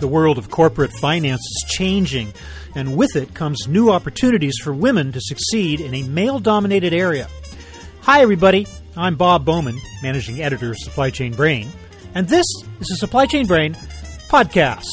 The world of corporate finance is changing, and with it comes new opportunities for women to succeed in a male dominated area. Hi, everybody. I'm Bob Bowman, managing editor of Supply Chain Brain, and this is the Supply Chain Brain podcast.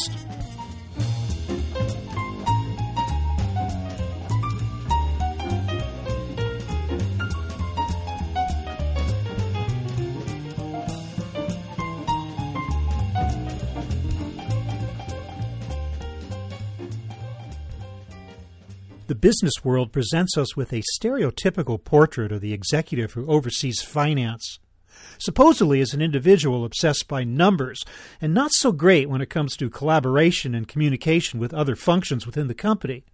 The business world presents us with a stereotypical portrait of the executive who oversees finance. Supposedly as an individual obsessed by numbers and not so great when it comes to collaboration and communication with other functions within the company.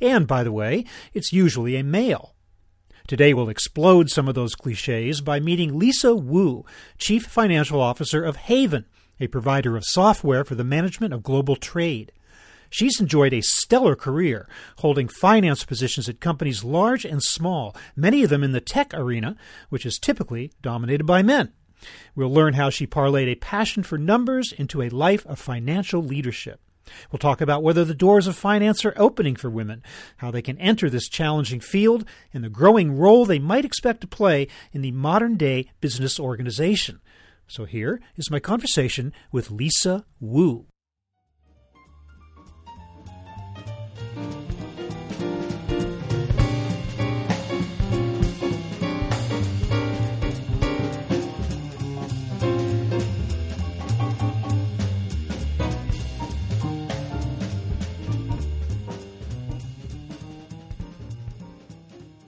And, by the way, it's usually a male. Today we'll explode some of those cliches by meeting Lisa Wu, Chief Financial Officer of Haven, a provider of software for the management of global trade. She's enjoyed a stellar career, holding finance positions at companies large and small, many of them in the tech arena, which is typically dominated by men. We'll learn how she parlayed a passion for numbers into a life of financial leadership. We'll talk about whether the doors of finance are opening for women, how they can enter this challenging field, and the growing role they might expect to play in the modern day business organization. So here is my conversation with Lisa Wu.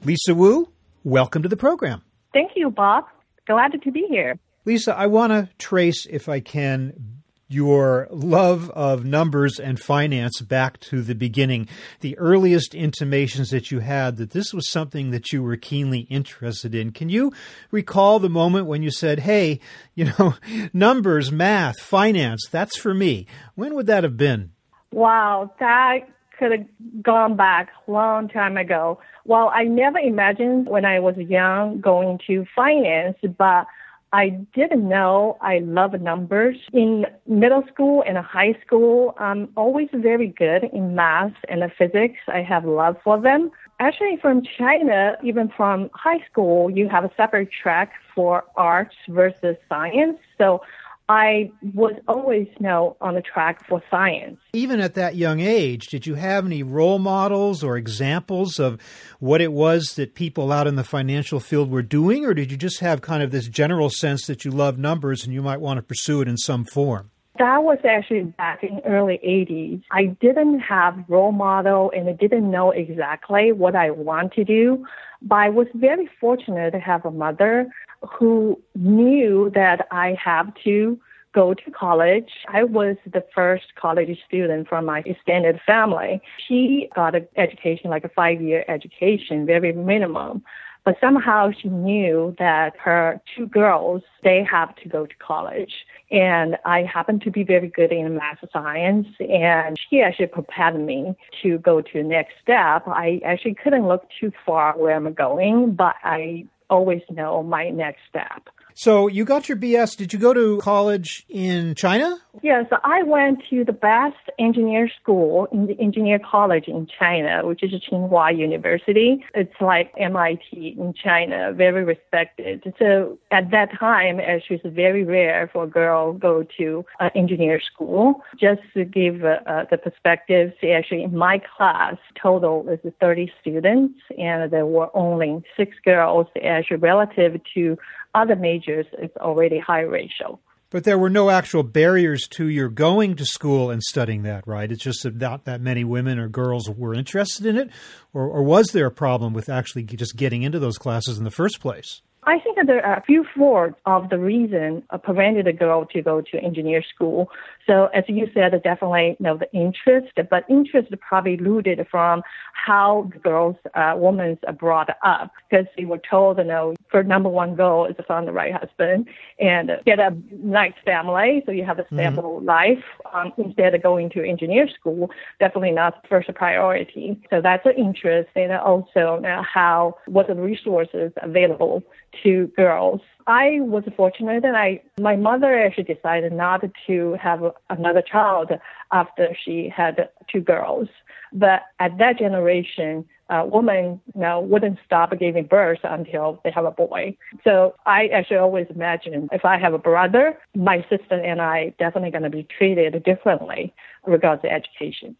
Lisa Wu, welcome to the program. Thank you, Bob. Glad to be here. Lisa, I want to trace, if I can, your love of numbers and finance back to the beginning, the earliest intimations that you had that this was something that you were keenly interested in. Can you recall the moment when you said, Hey, you know, numbers, math, finance, that's for me? When would that have been? Wow, that could have gone back long time ago. Well, I never imagined when I was young going to finance, but I didn't know I love numbers. In middle school and high school, I'm always very good in math and physics. I have love for them. Actually, from China, even from high school, you have a separate track for arts versus science. So I was always you know on the track for science. Even at that young age, did you have any role models or examples of what it was that people out in the financial field were doing, or did you just have kind of this general sense that you love numbers and you might want to pursue it in some form? That was actually back in the early 80s. I didn't have role model and I didn't know exactly what I want to do, but I was very fortunate to have a mother who knew that I have to go to college. I was the first college student from my extended family. She got an education, like a five year education, very minimum. But somehow she knew that her two girls, they have to go to college. And I happened to be very good in math science and she actually prepared me to go to the next step. I actually couldn't look too far where I'm going, but I always know my next step. So you got your BS. Did you go to college in China? Yes, I went to the best engineer school in the engineer college in China, which is Tsinghua University. It's like MIT in China, very respected. So at that time, actually, it's very rare for a girl go to an engineer school. Just to give uh, the perspective, actually, in my class, total is 30 students, and there were only six girls, actually, relative to other majors, it's already high ratio. But there were no actual barriers to your going to school and studying that, right? It's just that not that many women or girls were interested in it, or, or was there a problem with actually just getting into those classes in the first place? I think that there are a few four of the reason uh, prevented a girl to go to engineer school. So as you said, definitely you know the interest, but interest probably rooted from how the girls, uh, women are brought up because they were told, you know, for number one goal is to find the right husband and get a nice family so you have a mm-hmm. stable mm-hmm. life um, instead of going to engineer school. Definitely not first priority. So that's an interest and also now how what are the resources available to girls I was fortunate that I, my mother actually decided not to have another child after she had two girls. But at that generation, uh, women you know, wouldn't stop giving birth until they have a boy. So I actually always imagine if I have a brother, my sister and I definitely going to be treated differently regards to education.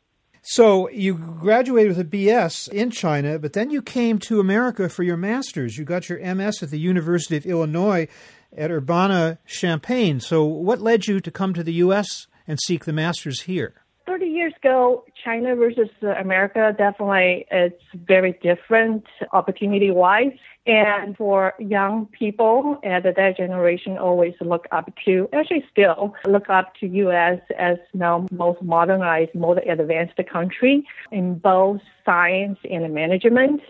So you graduated with a BS in China, but then you came to America for your master's. You got your MS at the University of Illinois at Urbana Champaign. So what led you to come to the U.S. and seek the master's here? 30 years ago, China versus America definitely it's very different opportunity wise. And for young people uh, at that generation always look up to, actually still look up to U.S. as now most modernized, most advanced country in both science and management.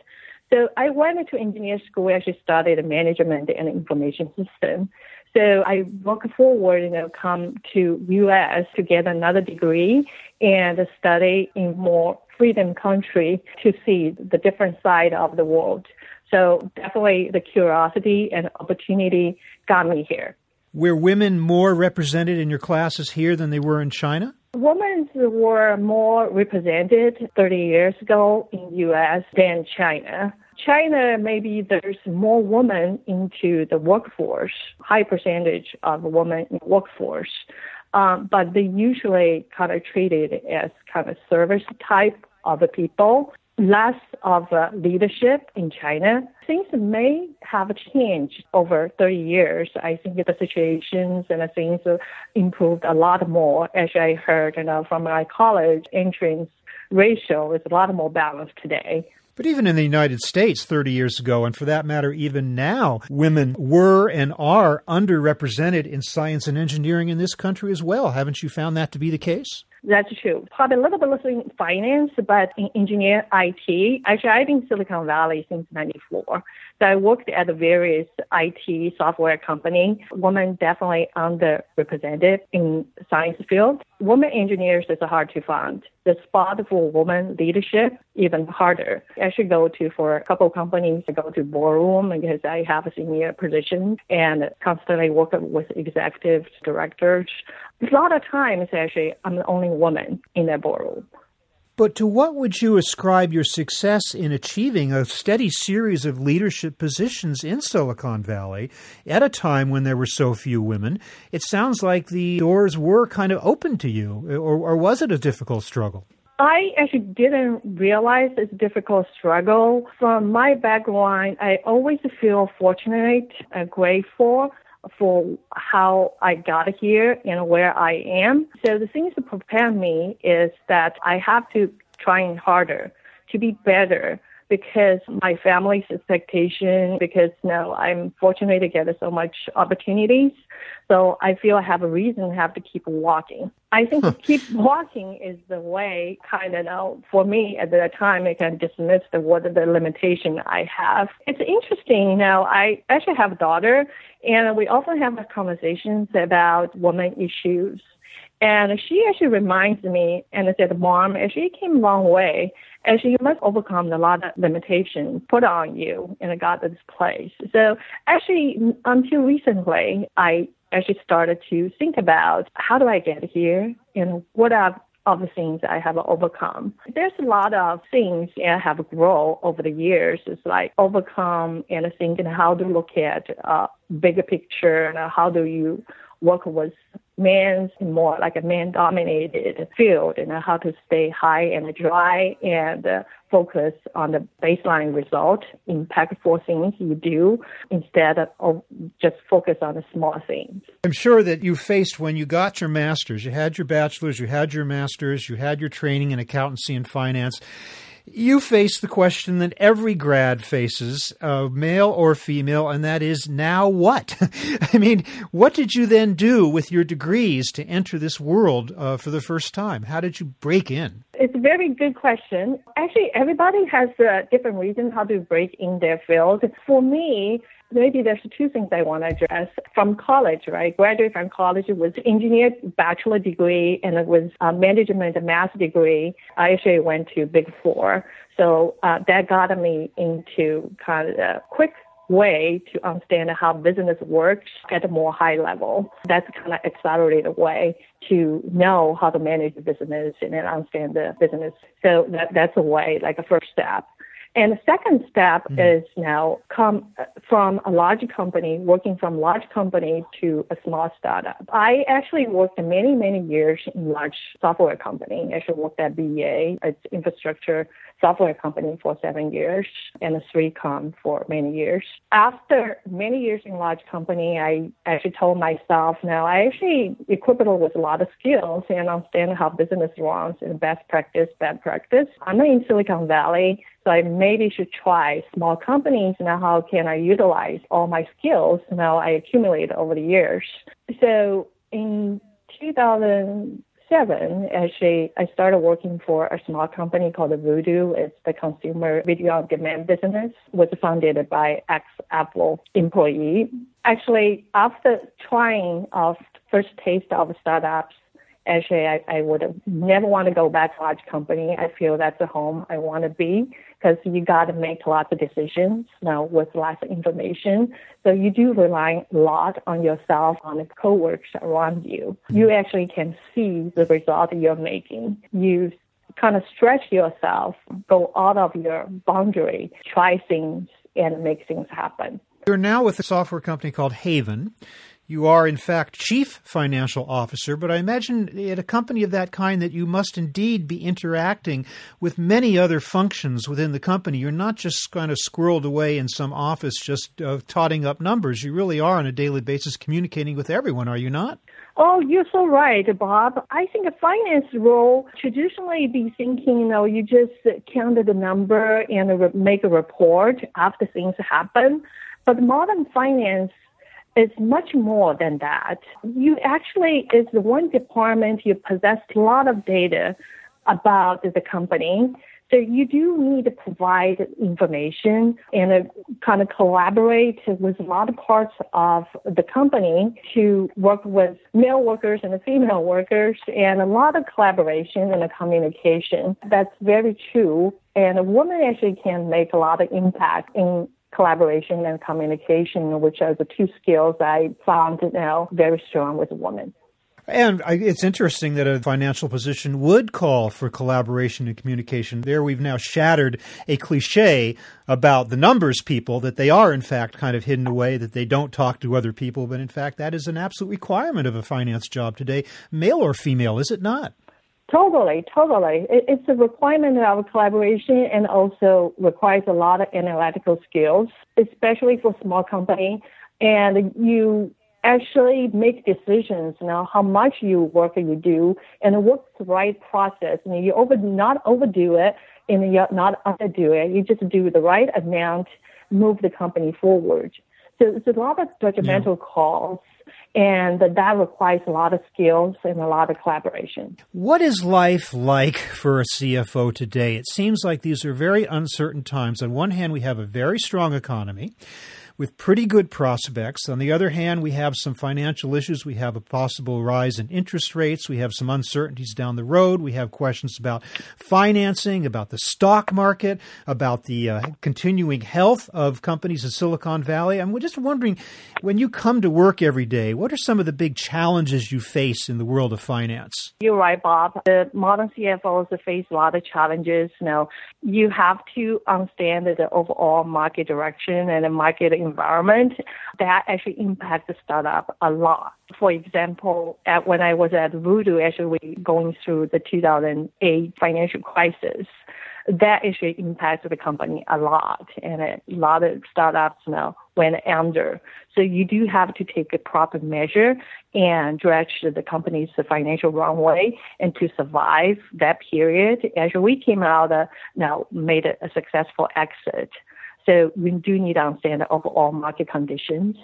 So I went to engineer school, actually studied management and information system. So I look forward, you know, come to U.S. to get another degree and study in more freedom country to see the different side of the world. So definitely the curiosity and opportunity got me here. Were women more represented in your classes here than they were in China? Women were more represented 30 years ago in U.S. than China. China, maybe there's more women into the workforce, high percentage of women in workforce, um, but they usually kind of treated as kind of service type of people, less of leadership in China. Things may have changed over 30 years. I think the situations and the things improved a lot more. As I heard you know, from my college entrance ratio is a lot more balanced today. But even in the United States 30 years ago, and for that matter, even now, women were and are underrepresented in science and engineering in this country as well. Haven't you found that to be the case? That's true. Probably a little bit less in finance, but in engineer IT. Actually, I've been in Silicon Valley since 94. So I worked at various IT software company. Women definitely underrepresented in science field. Women engineers is hard to find. The spot for women leadership even harder. I should go to for a couple companies. I go to boardroom because I have a senior position and constantly work with executive directors. A lot of times, actually, I'm the only woman in that boardroom. But to what would you ascribe your success in achieving a steady series of leadership positions in Silicon Valley at a time when there were so few women? It sounds like the doors were kind of open to you, or, or was it a difficult struggle? I actually didn't realize it's a difficult struggle. From my background, I always feel fortunate and grateful for how I got here and where I am. So the things to prepare me is that I have to try harder to be better because my family's expectation, because now I'm fortunate to get so much opportunities. So I feel I have a reason to have to keep walking. I think to keep walking is the way kind of now for me at that time I can dismiss the what the limitation I have. It's interesting, now I actually have a daughter and we often have conversations about women issues. And she actually reminds me and I said, Mom, she came a long way and she must overcome a lot of limitations put on you and got to this place. So actually, until recently, I actually started to think about how do I get here and what are of the things I have overcome. There's a lot of things I have grown over the years. It's like overcome and thinking how to look at a bigger picture and how do you work with men's more like a man dominated field and how to stay high and dry and uh, focus on the baseline result, impactful things you do instead of just focus on the small things. I'm sure that you faced when you got your master's, you had your bachelor's, you had your master's, you had your training in accountancy and finance you face the question that every grad faces, uh, male or female, and that is now what? I mean, what did you then do with your degrees to enter this world uh, for the first time? How did you break in? It's a very good question. Actually, everybody has a different reasons how to break in their field. For me, maybe there's two things I want to address from college, right? Graduate from college with engineer bachelor degree and with a management master degree. I actually went to Big Four. So uh, that got me into kind of quick way to understand how business works at a more high level. That's kind of accelerated way to know how to manage the business and then understand the business. So that, that's a way, like a first step. And the second step mm-hmm. is now come from a large company, working from large company to a small startup. I actually worked many, many years in large software company. I actually worked at BEA, it's infrastructure software company for seven years and a 3Com for many years. After many years in large company, I actually told myself now I actually equipped with a lot of skills and understand how business runs and best practice, bad practice. I'm in Silicon Valley. So I maybe should try small companies. Now, how can I utilize all my skills now I accumulated over the years? So in 2000, seven, actually, I started working for a small company called Vudu. It's the consumer video on demand business. was founded by ex-Apple employee. Actually, after trying of first taste of startups, actually, I, I would never want to go back to large company. I feel that's the home I want to be because you got to make lots of decisions now with lots of information. So you do rely a lot on yourself, on the coworkers around you. You mm-hmm. actually can see the result you're making. You kind of stretch yourself, go out of your boundary, try things, and make things happen. You're now with a software company called Haven. You are, in fact, chief financial officer, but I imagine at a company of that kind that you must indeed be interacting with many other functions within the company. You're not just kind of squirreled away in some office just uh, totting up numbers. You really are on a daily basis communicating with everyone, are you not? Oh, you're so right, Bob. I think a finance role traditionally be thinking, you know, you just count the number and make a report after things happen. But modern finance it's much more than that. You actually is the one department you possess a lot of data about the company. So you do need to provide information and uh, kind of collaborate with a lot of parts of the company to work with male workers and female workers and a lot of collaboration and communication. That's very true. And a woman actually can make a lot of impact in collaboration and communication, which are the two skills I found now very strong with women. And it's interesting that a financial position would call for collaboration and communication. There, we've now shattered a cliche about the numbers people, that they are, in fact, kind of hidden away, that they don't talk to other people. But in fact, that is an absolute requirement of a finance job today, male or female, is it not? Totally, totally. It, it's a requirement of collaboration and also requires a lot of analytical skills, especially for small company. And you actually make decisions know how much you work and you do and what's the right process and you over not overdo it and you not underdo it you just do the right amount move the company forward so it's a lot of judgmental yeah. calls and that requires a lot of skills and a lot of collaboration. What is life like for a CFO today? It seems like these are very uncertain times. On one hand, we have a very strong economy with pretty good prospects. On the other hand, we have some financial issues. We have a possible rise in interest rates. We have some uncertainties down the road. We have questions about financing, about the stock market, about the uh, continuing health of companies in Silicon Valley. I'm just wondering, when you come to work every day, what are some of the big challenges you face in the world of finance? You're right, Bob. The modern CFOs face a lot of challenges. You know, you have to understand the overall market direction and the market environment, that actually impacts the startup a lot. For example, at, when I was at Vudu, actually going through the 2008 financial crisis, that actually impacted the company a lot, and a lot of startups now went under. So you do have to take a proper measure and stretch the company's financial runway and to survive that period. Actually, we came out uh, now made a successful exit. So we do need to understand the overall market conditions.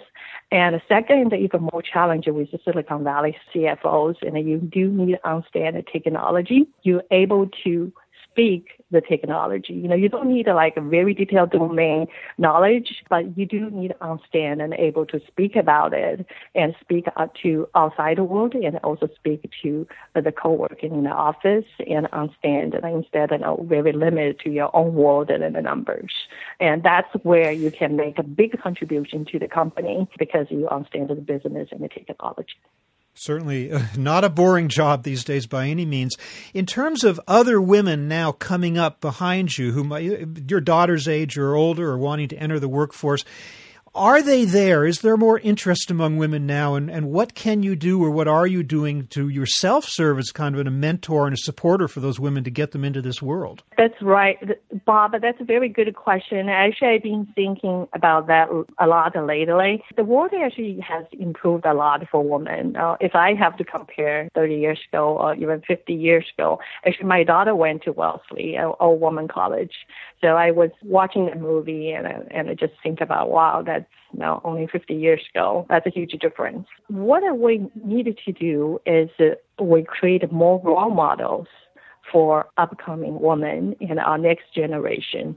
And the second, even more challenging with the Silicon Valley CFOs, and you do need to understand the technology. You're able to speak the technology. You know, you don't need a, like a very detailed domain knowledge, but you do need to understand and able to speak about it and speak out to outside world and also speak to the co-working in the office and understand and instead of you know, very limited to your own world and the numbers. And that's where you can make a big contribution to the company because you understand the business and the technology. Certainly not a boring job these days by any means. In terms of other women now coming up behind you, who your daughter's age or older or wanting to enter the workforce, are they there? Is there more interest among women now? And, and what can you do or what are you doing to yourself serve as kind of a mentor and a supporter for those women to get them into this world? That's right, Bob. That's a very good question. Actually, I've been thinking about that a lot lately. The world actually has improved a lot for women. Uh, if I have to compare 30 years ago or even 50 years ago, actually, my daughter went to Wellesley, a all woman college. So I was watching the movie and, I, and I just think about, wow, that now only 50 years ago. That's a huge difference. What we needed to do is uh, we create more role models for upcoming women in our next generation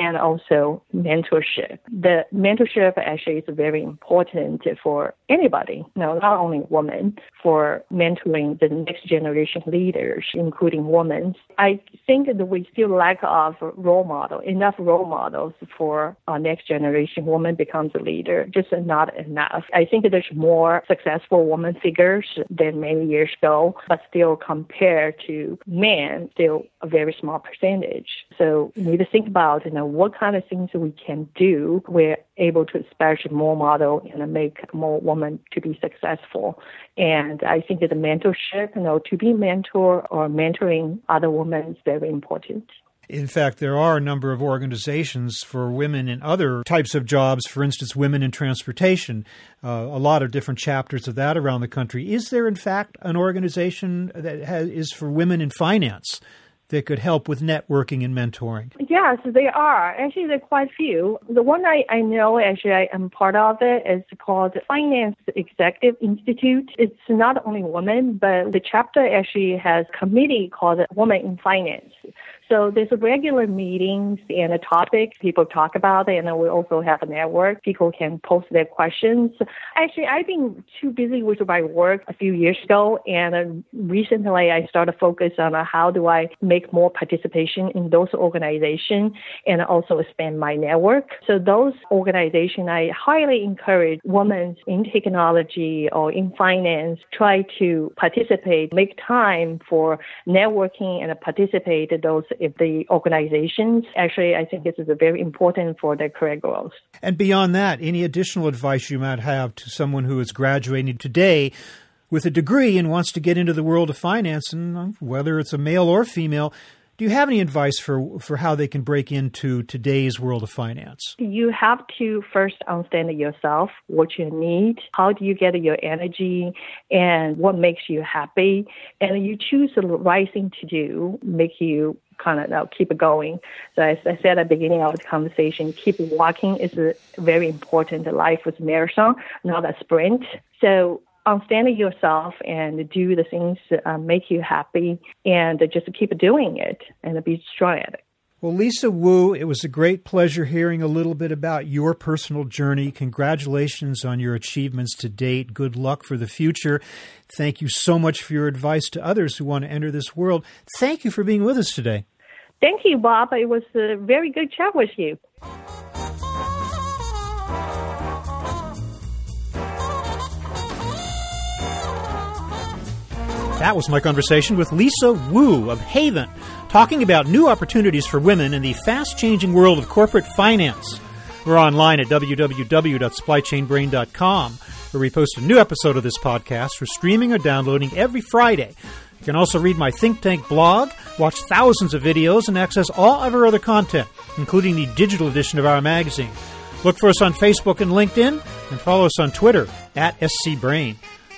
and also mentorship. The mentorship actually is very important for anybody, no, not only women, for mentoring the next generation leaders, including women. I think that we still lack of role model, enough role models for our next generation woman becomes a leader, just not enough. I think there's more successful woman figures than many years ago, but still compared to men, still a very small percentage. So we need to think about, you know, what kind of things we can do. We're able to establish more model and make more women to be successful. And I think the mentorship, you know, to be mentor or mentoring other women is very important. In fact, there are a number of organizations for women in other types of jobs, for instance, women in transportation, uh, a lot of different chapters of that around the country. Is there, in fact, an organization that has, is for women in finance? That could help with networking and mentoring? Yes, they are. Actually, there are quite a few. The one I, I know, actually, I am part of it, is called Finance Executive Institute. It's not only women, but the chapter actually has a committee called Women in Finance. So there's regular meetings and a topic people talk about, and then we also have a network. People can post their questions. Actually, I've been too busy with my work a few years ago, and uh, recently I started focus on uh, how do I make more participation in those organizations and also expand my network. So those organizations, I highly encourage women in technology or in finance try to participate, make time for networking and participate in those if the organizations. Actually, I think this is very important for their career growth. And beyond that, any additional advice you might have to someone who is graduating today with a degree and wants to get into the world of finance, and uh, whether it's a male or female, do you have any advice for, for how they can break into today's world of finance? You have to first understand yourself, what you need, how do you get your energy, and what makes you happy. And you choose the right thing to do, make you kind of now keep going. So as I said at the beginning of the conversation, keep walking is very important. Life is marathon, not a sprint. So understand yourself and do the things that uh, make you happy and just keep doing it and be strong at it. Well, Lisa Wu, it was a great pleasure hearing a little bit about your personal journey. Congratulations on your achievements to date. Good luck for the future. Thank you so much for your advice to others who want to enter this world. Thank you for being with us today. Thank you, Bob. It was a very good chat with you. That was my conversation with Lisa Wu of Haven, talking about new opportunities for women in the fast changing world of corporate finance. We're online at www.supplychainbrain.com, where we post a new episode of this podcast for streaming or downloading every Friday. You can also read my think tank blog, watch thousands of videos, and access all of our other content, including the digital edition of our magazine. Look for us on Facebook and LinkedIn, and follow us on Twitter at SCBrain.